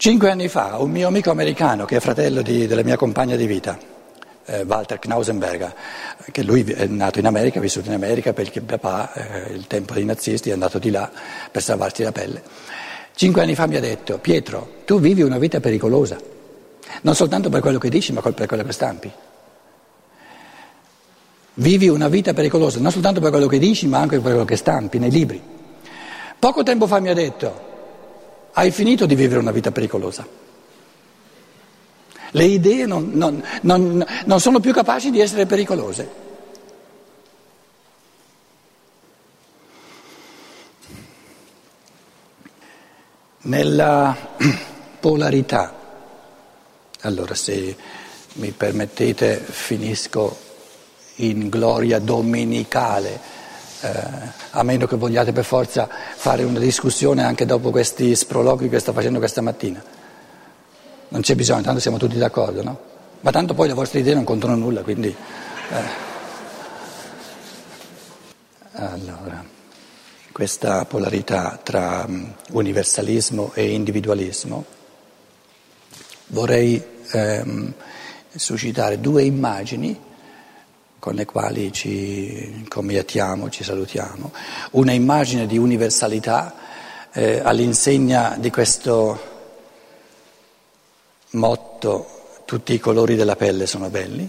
Cinque anni fa un mio amico americano, che è fratello di, della mia compagna di vita, eh, Walter Knausenberger, che lui è nato in America, ha vissuto in America perché papà, eh, il tempo dei nazisti, è andato di là per salvarsi la pelle. Cinque anni fa mi ha detto, Pietro, tu vivi una vita pericolosa, non soltanto per quello che dici, ma per quello che stampi. Vivi una vita pericolosa, non soltanto per quello che dici, ma anche per quello che stampi nei libri. Poco tempo fa mi ha detto, hai finito di vivere una vita pericolosa. Le idee non, non, non, non sono più capaci di essere pericolose. Nella polarità, allora se mi permettete finisco in gloria domenicale eh, a meno che vogliate per forza fare una discussione anche dopo questi sprologhi che sto facendo questa mattina. Non c'è bisogno, tanto siamo tutti d'accordo, no? Ma tanto poi le vostre idee non contano nulla, quindi... Eh. Allora, questa polarità tra um, universalismo e individualismo, vorrei ehm, suscitare due immagini con le quali ci commiatiamo, ci salutiamo, una immagine di universalità eh, all'insegna di questo motto tutti i colori della pelle sono belli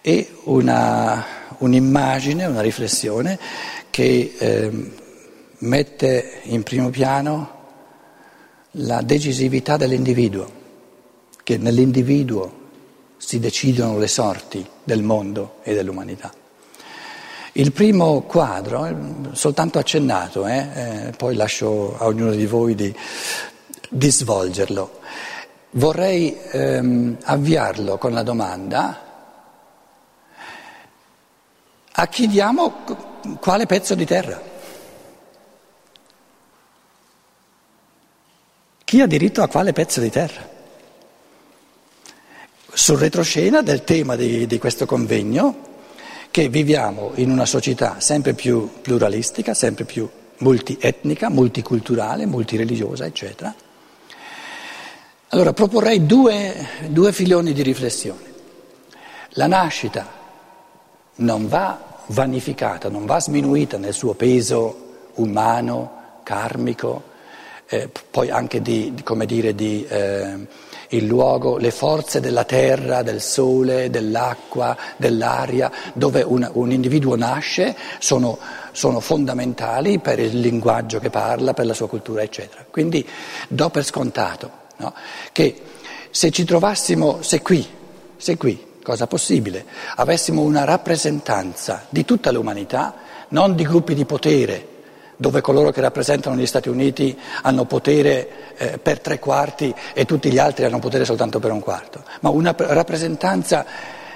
e una, un'immagine, una riflessione che eh, mette in primo piano la decisività dell'individuo, che nell'individuo si decidono le sorti del mondo e dell'umanità. Il primo quadro, soltanto accennato, eh, eh, poi lascio a ognuno di voi di, di svolgerlo. Vorrei ehm, avviarlo con la domanda a chi diamo quale pezzo di terra? Chi ha diritto a quale pezzo di terra? Sul retroscena del tema di, di questo convegno che viviamo in una società sempre più pluralistica, sempre più multietnica, multiculturale, multireligiosa, eccetera. Allora proporrei due, due filoni di riflessione. La nascita non va vanificata, non va sminuita nel suo peso umano, karmico, eh, poi anche di, come dire, di... Eh, il luogo, le forze della terra, del sole, dell'acqua, dell'aria, dove un, un individuo nasce, sono, sono, fondamentali per il linguaggio che parla, per la sua cultura, eccetera. Quindi do per scontato no? che se ci trovassimo, se qui, se qui, cosa possibile, avessimo una rappresentanza di tutta l'umanità, non di gruppi di potere, dove coloro che rappresentano gli Stati Uniti hanno potere eh, per tre quarti e tutti gli altri hanno potere soltanto per un quarto, ma una rappresentanza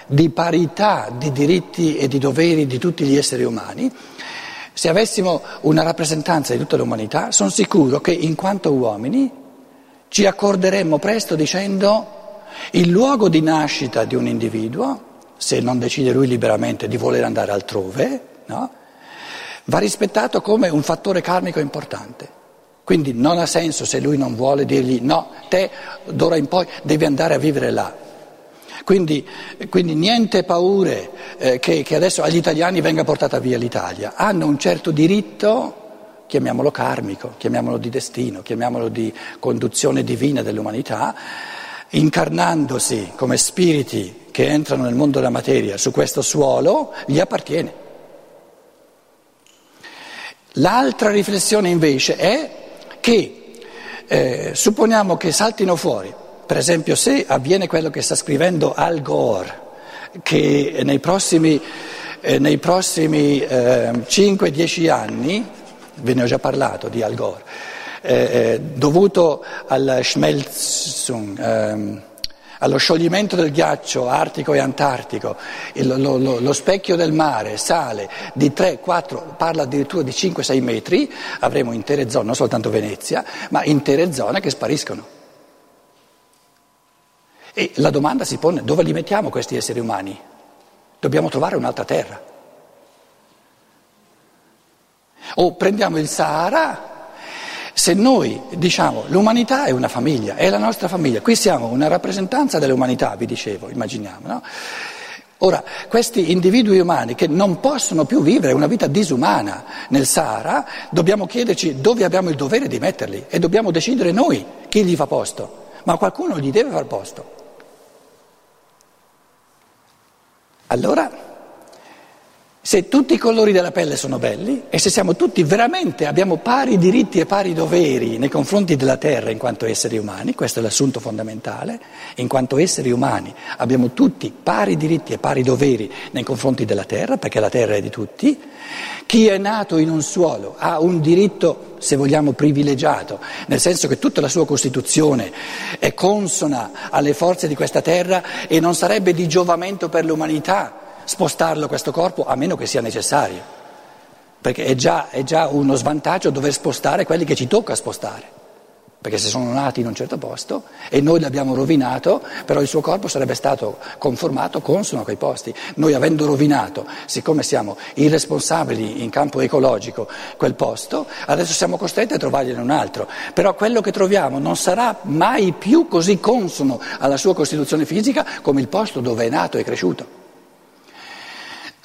di parità di diritti e di doveri di tutti gli esseri umani. Se avessimo una rappresentanza di tutta l'umanità, sono sicuro che in quanto uomini ci accorderemmo presto dicendo il luogo di nascita di un individuo, se non decide lui liberamente di voler andare altrove, no? Va rispettato come un fattore karmico importante. Quindi non ha senso se lui non vuole dirgli no, te d'ora in poi devi andare a vivere là. Quindi, quindi niente paure eh, che, che adesso agli italiani venga portata via l'Italia. Hanno un certo diritto chiamiamolo karmico, chiamiamolo di destino, chiamiamolo di conduzione divina dell'umanità, incarnandosi come spiriti che entrano nel mondo della materia su questo suolo, gli appartiene. L'altra riflessione invece è che eh, supponiamo che saltino fuori, per esempio se avviene quello che sta scrivendo Al Gore, che nei prossimi, eh, nei prossimi eh, 5-10 anni, ve ne ho già parlato di Al Gore, eh, eh, dovuto al Schmelzung, ehm, allo scioglimento del ghiaccio artico e antartico, il, lo, lo, lo, specchio del mare sale di 3, 4, parla addirittura di 5, 6 metri, avremo intere zone, non soltanto Venezia, ma intere zone che spariscono. E la domanda si pone, dove li mettiamo questi esseri umani? Dobbiamo trovare un'altra terra. O prendiamo il Sahara se noi diciamo l'umanità è una famiglia, è la nostra famiglia, qui siamo una rappresentanza dell'umanità, vi dicevo, immaginiamo, no? Ora, questi individui umani che non possono più vivere una vita disumana nel Sahara, dobbiamo chiederci dove abbiamo il dovere di metterli e dobbiamo decidere noi chi gli fa posto, ma qualcuno gli deve far posto. Allora se tutti i colori della pelle sono belli e se siamo tutti veramente, abbiamo pari diritti e pari doveri nei confronti della terra in quanto esseri umani, questo è l'assunto fondamentale, in quanto esseri umani abbiamo tutti pari diritti e pari doveri nei confronti della terra, perché la terra è di tutti, chi è nato in un suolo ha un diritto, se vogliamo, privilegiato, nel senso che tutta la sua Costituzione è consona alle forze di questa terra e non sarebbe di giovamento per l'umanità spostarlo questo corpo a meno che sia necessario, perché è già, è già uno svantaggio dover spostare quelli che ci tocca spostare perché se sono nati in un certo posto e noi l'abbiamo rovinato, però il suo corpo sarebbe stato conformato consono a quei posti. Noi avendo rovinato, siccome siamo irresponsabili in campo ecologico, quel posto, adesso siamo costretti a trovargliene un altro. Però quello che troviamo non sarà mai più così consono alla sua costituzione fisica come il posto dove è nato e cresciuto.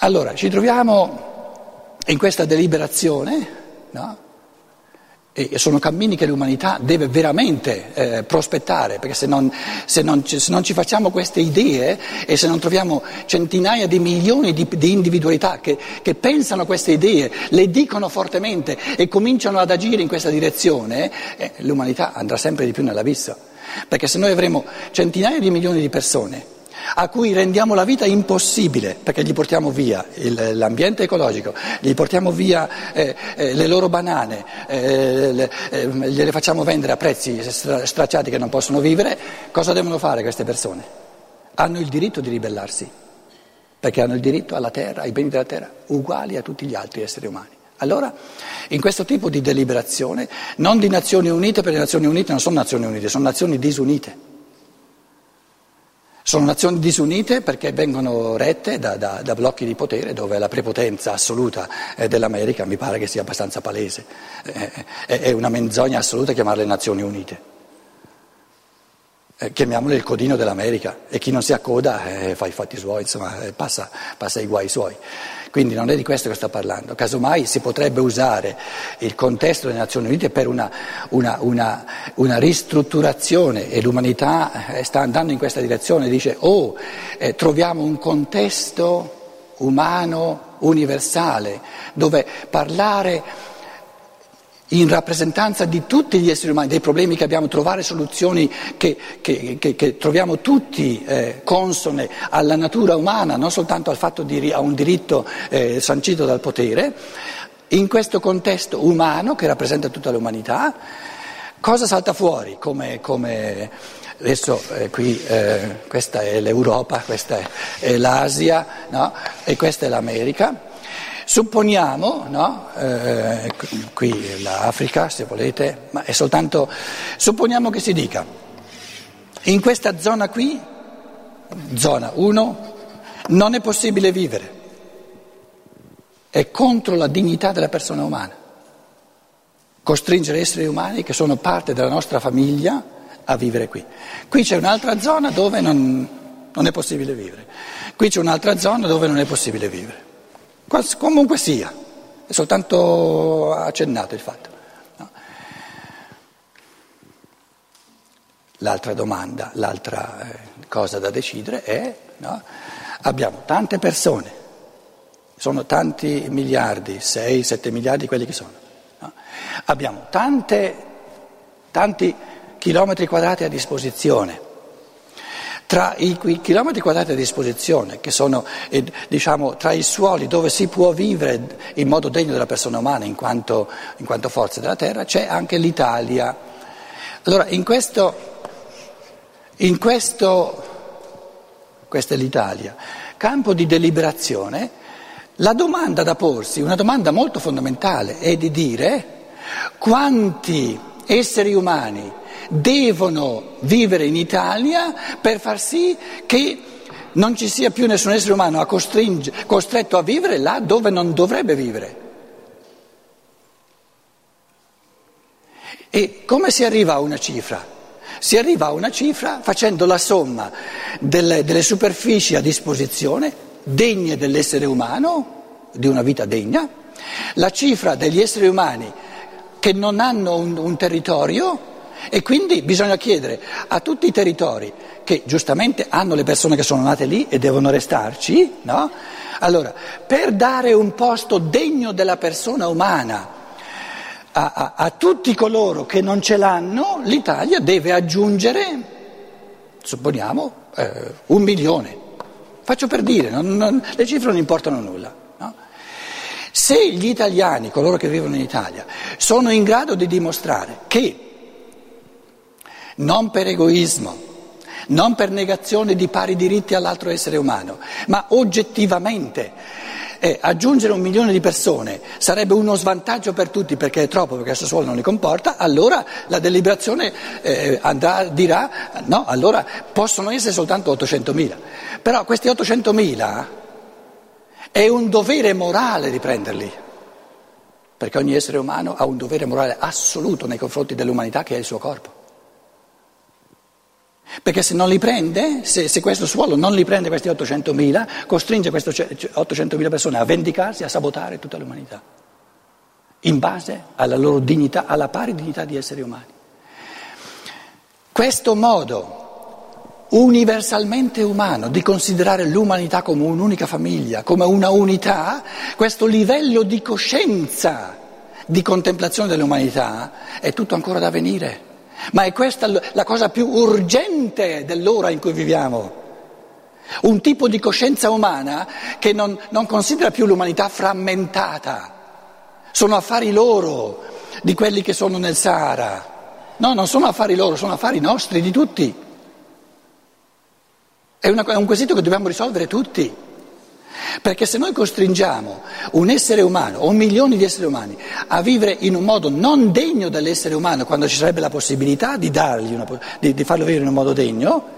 Allora, ci troviamo in questa deliberazione, no? e sono cammini che l'umanità deve veramente eh, prospettare, perché se non, se, non, se non, ci facciamo queste idee e se non troviamo centinaia di milioni di, di individualità che, che, pensano queste idee, le dicono fortemente e cominciano ad agire in questa direzione, eh, l'umanità andrà sempre di più nell'abisso. Perché se noi avremo centinaia di milioni di persone a cui rendiamo la vita impossibile perché gli portiamo via il, l'ambiente ecologico, gli portiamo via eh, eh, le loro banane, eh, le, eh, gliele facciamo vendere a prezzi stracciati che non possono vivere, cosa devono fare queste persone? Hanno il diritto di ribellarsi, perché hanno il diritto alla terra, ai beni della terra, uguali a tutti gli altri esseri umani. Allora, in questo tipo di deliberazione, non di Nazioni Unite, perché le Nazioni Unite non sono Nazioni Unite, sono Nazioni disunite. Sono nazioni disunite perché vengono rette da, da, da blocchi di potere dove la prepotenza assoluta eh, dell'America mi pare che sia abbastanza palese. Eh, eh è una menzogna assoluta chiamarle Nazioni Unite. Chiamiamole il codino dell'America e chi non si accoda eh, fa i fatti suoi, insomma, passa, passa i guai suoi. Quindi non è di questo che sto parlando. Casomai si potrebbe usare il contesto delle Nazioni Unite per una, una, una, una ristrutturazione e l'umanità eh, sta andando in questa direzione, dice oh, eh, troviamo un contesto umano universale dove parlare in rappresentanza di tutti gli esseri umani, dei problemi che abbiamo, trovare soluzioni che, che, che, che troviamo tutti eh, consone alla natura umana, non soltanto al fatto di a un diritto eh, sancito dal potere, in questo contesto umano che rappresenta tutta l'umanità, cosa salta fuori come, come adesso eh, qui eh, questa è l'Europa, questa è, è l'Asia no? e questa è l'America. Supponiamo, no? eh, qui l'Africa se volete, ma è soltanto, supponiamo che si dica, in questa zona qui, zona 1, non è possibile vivere, è contro la dignità della persona umana, costringere esseri umani che sono parte della nostra famiglia a vivere qui. Qui c'è un'altra zona dove non, non è possibile vivere, qui c'è un'altra zona dove non è possibile vivere. Comunque sia, è soltanto accennato il fatto. No? L'altra domanda, l'altra eh, cosa da decidere è, no? abbiamo tante persone, sono tanti miliardi, 6-7 miliardi quelli che sono, no? abbiamo tante, tanti chilometri quadrati a disposizione tra i, chilometri quadrati a disposizione, che sono eh, diciamo, tra i suoli dove si può vivere in modo degno della persona umana in quanto, in quanto forze della terra, c'è anche l'Italia. Allora, in questo, in questo, questa è l'Italia, campo di deliberazione, la domanda da porsi, una domanda molto fondamentale, è di dire quanti esseri umani devono vivere in Italia per far sì che non ci sia più nessun essere umano costretto a vivere là dove non dovrebbe vivere. E come si arriva a una cifra? Si arriva a una cifra facendo la somma delle, delle superfici a disposizione degne dell'essere umano, di una vita degna, la cifra degli esseri umani che non hanno un, un territorio e quindi bisogna chiedere a tutti i territori che giustamente hanno le persone che sono nate lì e devono restarci, no? Allora, per dare un posto degno della persona umana a, a, a tutti coloro che non ce l'hanno, l'Italia deve aggiungere, supponiamo, eh, un milione. Faccio per dire, non, non, le cifre non importano nulla. Se gli italiani, coloro che vivono in Italia, sono in grado di dimostrare che non per egoismo, non per negazione di pari diritti all'altro essere umano, ma oggettivamente. Eh, aggiungere un milione di persone sarebbe uno svantaggio per tutti perché è troppo, perché Sassuolo non li comporta, allora la deliberazione eh, andrà, dirà no, allora possono essere soltanto 800.000. Però questi 800.000 è un dovere morale di prenderli, perché ogni essere umano ha un dovere morale assoluto nei confronti dell'umanità che è il suo corpo. Perché se non li prende, se, se, questo suolo non li prende questi 800.000, costringe queste 800.000 persone a vendicarsi, a sabotare tutta l'umanità, in base alla loro dignità, alla pari dignità di esseri umani. Questo modo universalmente umano di considerare l'umanità come un'unica famiglia, come una unità, questo livello di coscienza, di contemplazione dell'umanità, è tutto ancora da venire. Ma è questa la cosa più urgente dell'ora in cui viviamo. Un tipo di coscienza umana che non, non considera più l'umanità frammentata. Sono affari loro, di quelli che sono nel Sahara. No, non sono affari loro, sono affari nostri, di tutti. È, una, è un quesito che dobbiamo risolvere tutti. Perché se noi costringiamo un essere umano o milioni di esseri umani a vivere in un modo non degno dell'essere umano, quando ci sarebbe la possibilità di, una, di, di farlo vivere in un modo degno,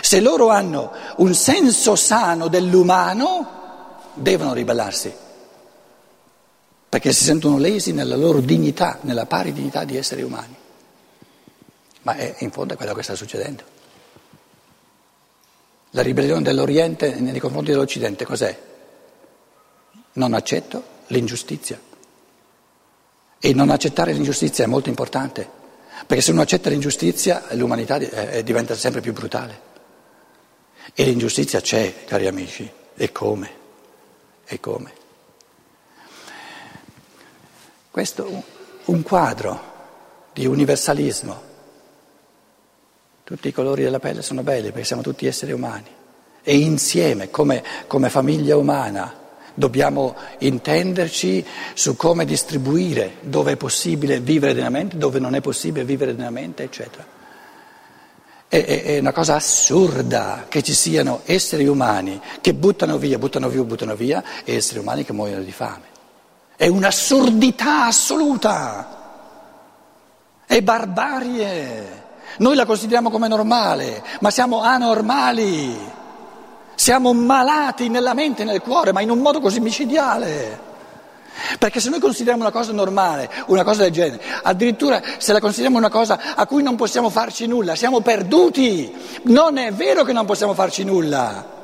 se loro hanno un senso sano dell'umano, devono ribellarsi. Perché si sentono lesi nella loro dignità, nella pari dignità di esseri umani. Ma è, in fondo è quello che sta succedendo. La ribellione dell'Oriente nei confronti dell'Occidente cos'è? Non accetto l'ingiustizia. E non accettare l'ingiustizia è molto importante, perché se uno accetta l'ingiustizia l'umanità eh, diventa sempre più brutale. E l'ingiustizia c'è, cari amici, e come? E come? Questo è un quadro di universalismo tutti i colori della pelle sono belli perché siamo tutti esseri umani e insieme, come, come famiglia umana, dobbiamo intenderci su come distribuire dove è possibile vivere degnamente, dove non è possibile vivere degnamente, eccetera. È, è, è, una cosa assurda che ci siano esseri umani che buttano via, buttano via, buttano via e esseri umani che muoiono di fame. È un'assurdità assoluta. È barbarie. Noi la consideriamo come normale, ma siamo anormali. Siamo malati nella mente e nel cuore, ma in un modo così micidiale. Perché se noi consideriamo una cosa normale, una cosa del genere, addirittura se la consideriamo una cosa a cui non possiamo farci nulla, siamo perduti. Non è vero che non possiamo farci nulla.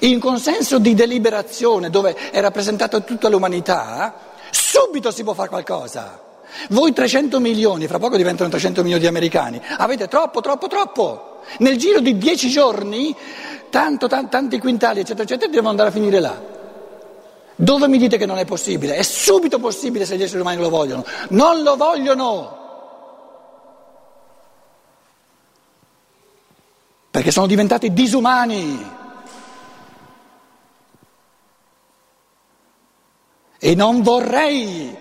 In consenso di deliberazione, dove è rappresentata tutta l'umanità, subito si può fare qualcosa. Voi 300 milioni, fra poco diventano 300 milioni di americani, avete troppo, troppo, troppo. Nel giro di dieci giorni, tanto, tanti, tanti quintali, eccetera, eccetera, devono andare a finire là. Dove mi dite che non è possibile? È subito possibile se gli esseri umani lo vogliono. Non lo vogliono. Perché sono diventati disumani. E non vorrei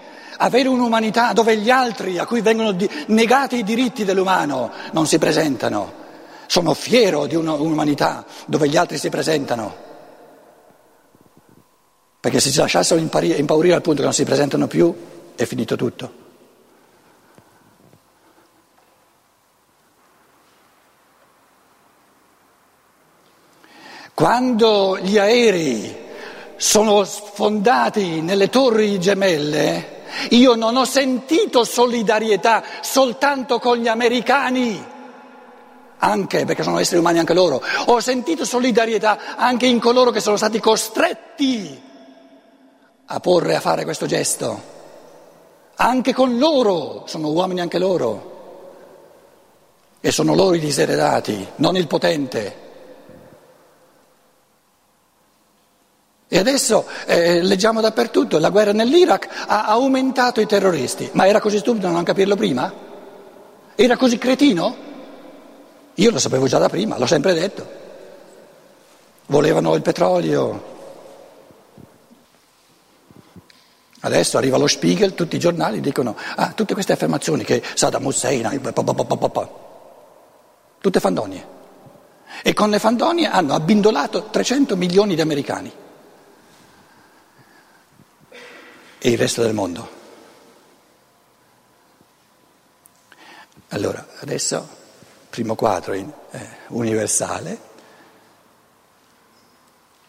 avere un'umanità dove gli altri a cui vengono negati i diritti dell'umano non si presentano. Sono fiero di un'umanità dove gli altri si presentano. Perché se ci lasciassero impaurire al punto che non si presentano più, è finito tutto. Quando gli aerei sono sfondati nelle torri gemelle, Io non ho sentito solidarietà soltanto con gli americani, anche perché sono esseri umani anche loro, ho sentito solidarietà anche in coloro che sono stati costretti a porre a fare questo gesto. Anche con loro, sono uomini anche loro. E sono loro i diseredati, non il potente. E adesso eh, leggiamo dappertutto, la guerra nell'Iraq ha aumentato i terroristi, ma era così stupido non capirlo prima? Era così cretino? Io lo sapevo già da prima, l'ho sempre detto. Volevano il petrolio. Adesso arriva lo Spiegel, tutti i giornali dicono, ah, tutte queste affermazioni che Saddam Hussein, tutte fandonie. E con le fandonie hanno abbindolato 300 milioni di americani. E il resto del mondo. Allora, adesso, primo quadro in, eh, universale,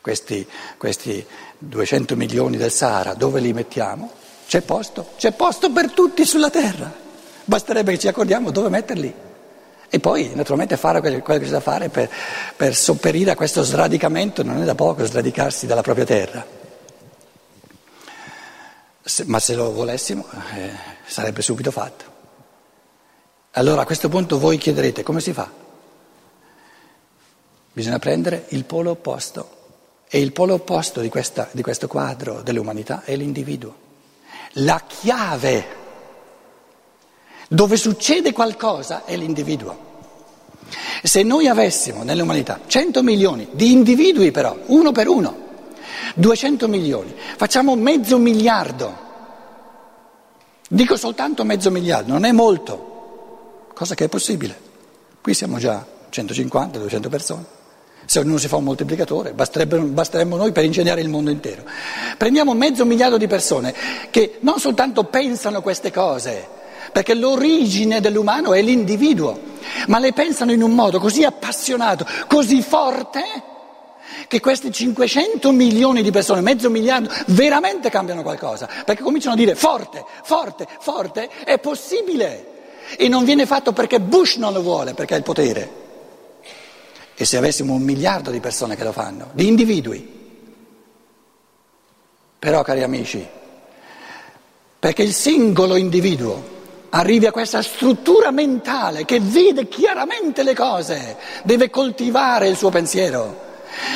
questi, questi 200 milioni del Sahara, dove li mettiamo? C'è posto, c'è posto per tutti sulla terra, basterebbe che ci accordiamo dove metterli. E poi naturalmente fare quello che c'è da fare per, per sopperire a questo sradicamento, non è da poco sradicarsi dalla propria terra. Se, ma se lo volessimo eh, sarebbe subito fatto. Allora a questo punto voi chiederete come si fa? Bisogna prendere il polo opposto e il polo opposto di, questa, di questo quadro dell'umanità è l'individuo. La chiave dove succede qualcosa è l'individuo. Se noi avessimo nell'umanità 100 milioni di individui però, uno per uno, 200 milioni, facciamo mezzo miliardo. Dico soltanto mezzo miliardo, non è molto, cosa che è possibile. Qui siamo già 150, 200 persone. Se ognuno si fa un moltiplicatore, basteremmo noi per ingegnare il mondo intero. Prendiamo mezzo miliardo di persone che non soltanto pensano queste cose, perché l'origine dell'umano è l'individuo, ma le pensano in un modo così appassionato, così forte che questi 500 milioni di persone, mezzo miliardo, veramente cambiano qualcosa, perché cominciano a dire forte, forte, forte, è possibile. E non viene fatto perché Bush non lo vuole, perché ha il potere. E se avessimo un miliardo di persone che lo fanno, di individui. Però, cari amici, perché il singolo individuo arrivi a questa struttura mentale che vede chiaramente le cose, deve coltivare il suo pensiero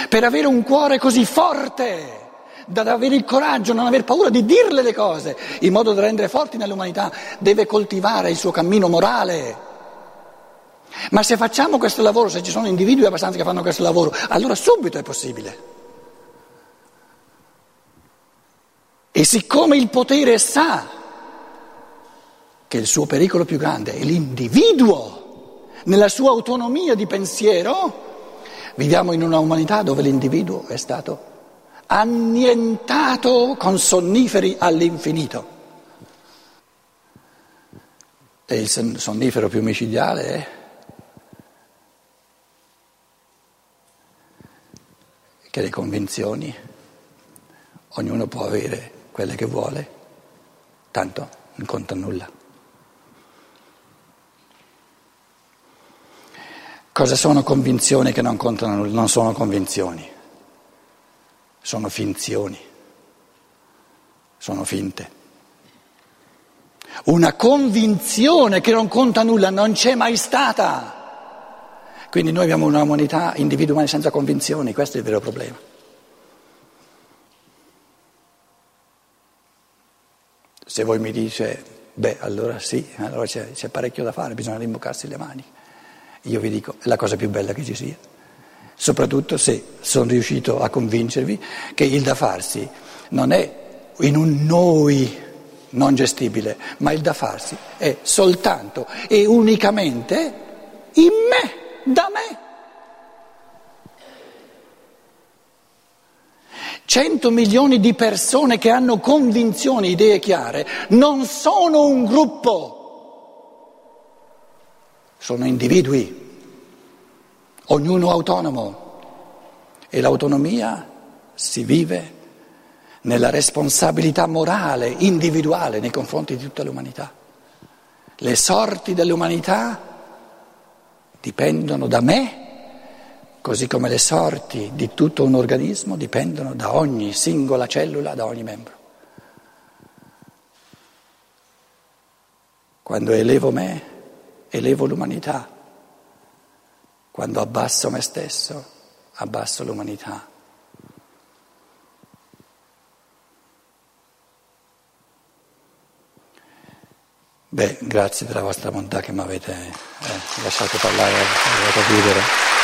per avere un cuore così forte da avere il coraggio, non aver paura di dirle le cose, in modo da rendere forti nell'umanità, deve coltivare il suo cammino morale. Ma se facciamo questo lavoro, se ci sono individui abbastanza che fanno questo lavoro, allora subito è possibile. E siccome il potere sa che il suo pericolo più grande è l'individuo, nella sua autonomia di pensiero, Viviamo in una umanità dove l'individuo è stato annientato con sonniferi all'infinito. E il sonnifero più micidiale è che le convinzioni, ognuno può avere quelle che vuole, tanto non conta nulla. Cosa sono convinzioni che non contano nulla? Non sono convinzioni, sono finzioni, sono finte. Una convinzione che non conta nulla non c'è mai stata. Quindi noi abbiamo una umanità individuale senza convinzioni, questo è il vero problema. Se voi mi dite, beh, allora sì, allora c'è, c'è parecchio da fare, bisogna rimboccarsi le mani. Io vi dico, è la cosa più bella che ci sia. Soprattutto se sono riuscito a convincervi che il da farsi non è in un noi non gestibile, ma il da farsi è soltanto e unicamente in me, da me. Cento milioni di persone che hanno convinzioni, idee chiare, non sono un gruppo sono individui, ognuno autonomo e l'autonomia si vive nella responsabilità morale, individuale nei confronti di tutta l'umanità. Le sorti dell'umanità dipendono da me, così come le sorti di tutto un organismo dipendono da ogni singola cellula, da ogni membro. Quando elevo me, elevo l'umanità. Quando abbasso me stesso, abbasso l'umanità. Beh, grazie della vostra bontà che mi avete eh, lasciato parlare, avete chiudere.